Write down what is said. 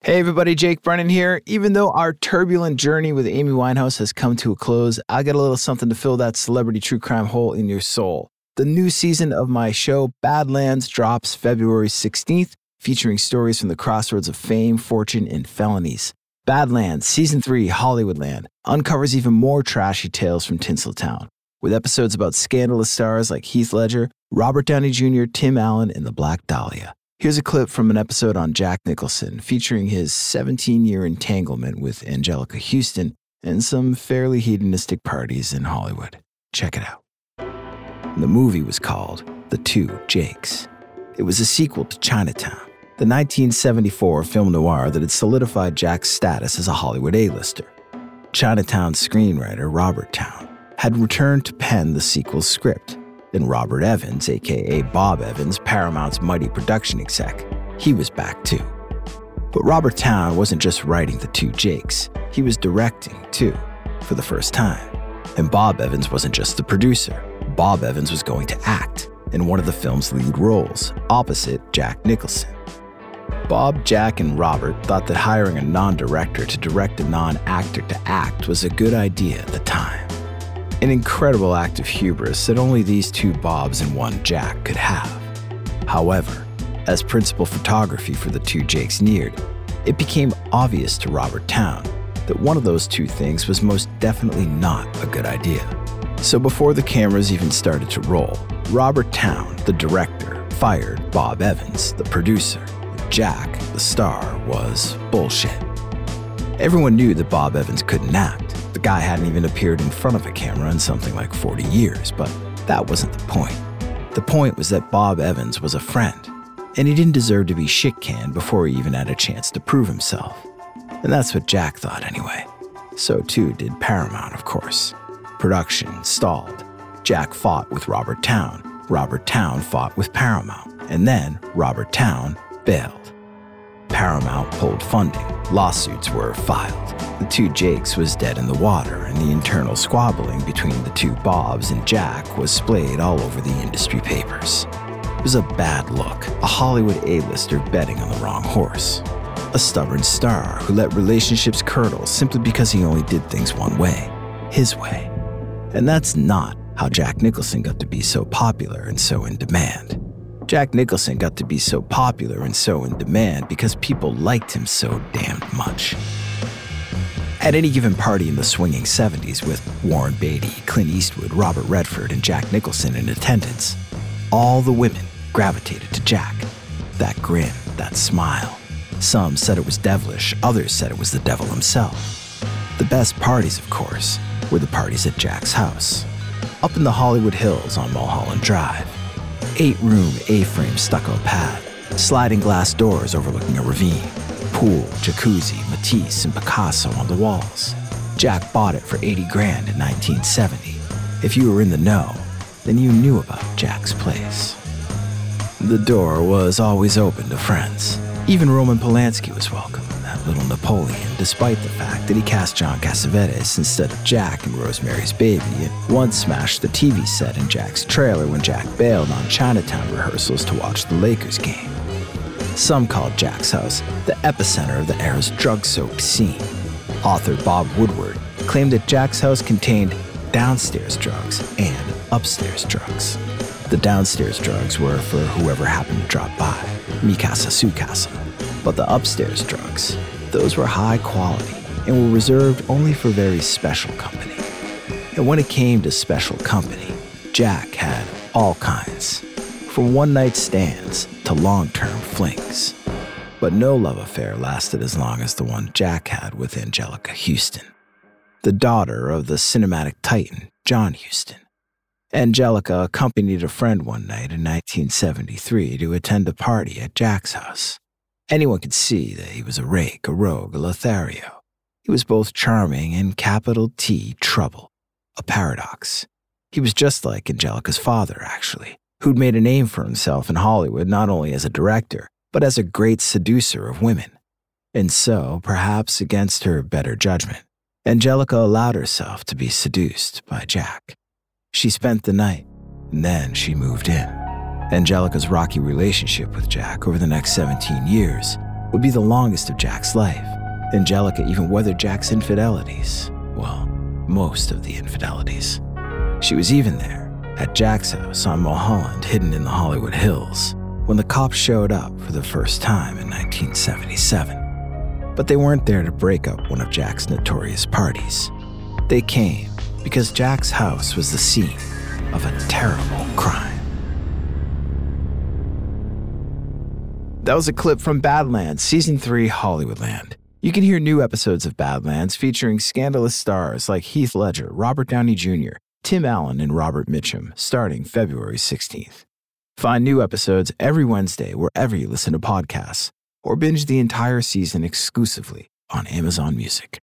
Hey everybody, Jake Brennan here. Even though our turbulent journey with Amy Winehouse has come to a close, I got a little something to fill that celebrity true crime hole in your soul. The new season of my show, Badlands, drops February 16th, featuring stories from the crossroads of fame, fortune, and felonies. Badlands, Season 3, Hollywoodland, uncovers even more trashy tales from Tinseltown, with episodes about scandalous stars like Heath Ledger, Robert Downey Jr., Tim Allen, and the Black Dahlia. Here's a clip from an episode on Jack Nicholson featuring his 17 year entanglement with Anjelica Huston and some fairly hedonistic parties in Hollywood. Check it out. The movie was called The Two Jakes. It was a sequel to Chinatown, the 1974 film noir that had solidified Jack's status as a Hollywood A-lister. Chinatown screenwriter Robert Towne had returned to pen the sequel's script and Robert Evans, aka Bob Evans, Paramount's mighty production exec, he was back too. But Robert Towne wasn't just writing The Two Jakes, he was directing too, for the first time. And Bob Evans wasn't just the producer, Bob Evans was going to act in one of the film's lead roles, opposite Jack Nicholson. Bob, Jack, and Robert thought that hiring a non director to direct a non actor to act was a good idea at the time. An incredible act of hubris that only these two Bobs and one Jack could have. However, as principal photography for the two Jakes neared, it became obvious to Robert Towne that one of those two things was most definitely not a good idea. So before the cameras even started to roll, Robert Towne, the director, fired Bob Evans, the producer. Jack, the star, was bullshit. Everyone knew that Bob Evans couldn't act, the guy hadn't even appeared in front of a camera in something like 40 years, but that wasn't the point. The point was that Bob Evans was a friend, and he didn't deserve to be shit canned before he even had a chance to prove himself. And that's what Jack thought anyway. So too did Paramount, of course. Production stalled. Jack fought with Robert Towne. Robert Towne fought with Paramount. And then Robert Towne bailed. Paramount pulled funding. Lawsuits were filed. The two Jakes was dead in the water, and the internal squabbling between the two Bobs and Jack was splayed all over the industry papers. It was a bad look, a Hollywood A-lister betting on the wrong horse. A stubborn star who let relationships curdle simply because he only did things one way, his way. And that's not how Jack Nicholson got to be so popular and so in demand. Jack Nicholson got to be so popular and so in demand because people liked him so damned much. At any given party in the swinging 70s with Warren Beatty, Clint Eastwood, Robert Redford, and Jack Nicholson in attendance, all the women gravitated to Jack. That grin, that smile. Some said it was devilish, others said it was the devil himself. The best parties, of course, were the parties at Jack's house, up in the Hollywood Hills on Mulholland Drive eight room A frame stucco pad, sliding glass doors overlooking a ravine, pool, jacuzzi, Matisse, and Picasso on the walls. Jack bought it for 80 grand in 1970. If you were in the know, then you knew about Jack's place. The door was always open to friends. Even Roman Polanski was welcome little Napoleon, despite the fact that he cast John Cassavetes instead of Jack in Rosemary's Baby, and once smashed the TV set in Jack's trailer when Jack bailed on Chinatown rehearsals to watch the Lakers game. Some called Jack's house the epicenter of the era's drug soaked scene. Author Bob Woodward claimed that Jack's house contained downstairs drugs and upstairs drugs. The downstairs drugs were for whoever happened to drop by, mi casa su casa. But the upstairs drugs those were high quality and were reserved only for very special company. And when it came to special company, Jack had all kinds, from one night stands to long term flings. But no love affair lasted as long as the one Jack had with Anjelica Huston, the daughter of the cinematic titan John Huston. Anjelica accompanied a friend one night in 1973 to attend a party at Jack's house. Anyone could see that he was a rake, a rogue, a Lothario. He was both charming and capital T trouble, a paradox. He was just like Anjelica's father, actually, who'd made a name for himself in Hollywood not only as a director, but as a great seducer of women. And so, perhaps against her better judgment, Anjelica allowed herself to be seduced by Jack. She spent the night, and then she moved in. Anjelica's rocky relationship with Jack over the next 17 years would be the longest of Jack's life. Anjelica even weathered Jack's infidelities. Well, most of the infidelities. She was even there, at Jack's house on Mulholland, hidden in the Hollywood Hills, when the cops showed up for the first time in 1977. But they weren't there to break up one of Jack's notorious parties. They came because Jack's house was the scene of a terrible crime. That was a clip from Badlands, Season 3 Hollywoodland. You can hear new episodes of Badlands featuring scandalous stars like Heath Ledger, Robert Downey Jr., Tim Allen, and Robert Mitchum starting February 16th. Find new episodes every Wednesday wherever you listen to podcasts, or binge the entire season exclusively on Amazon Music.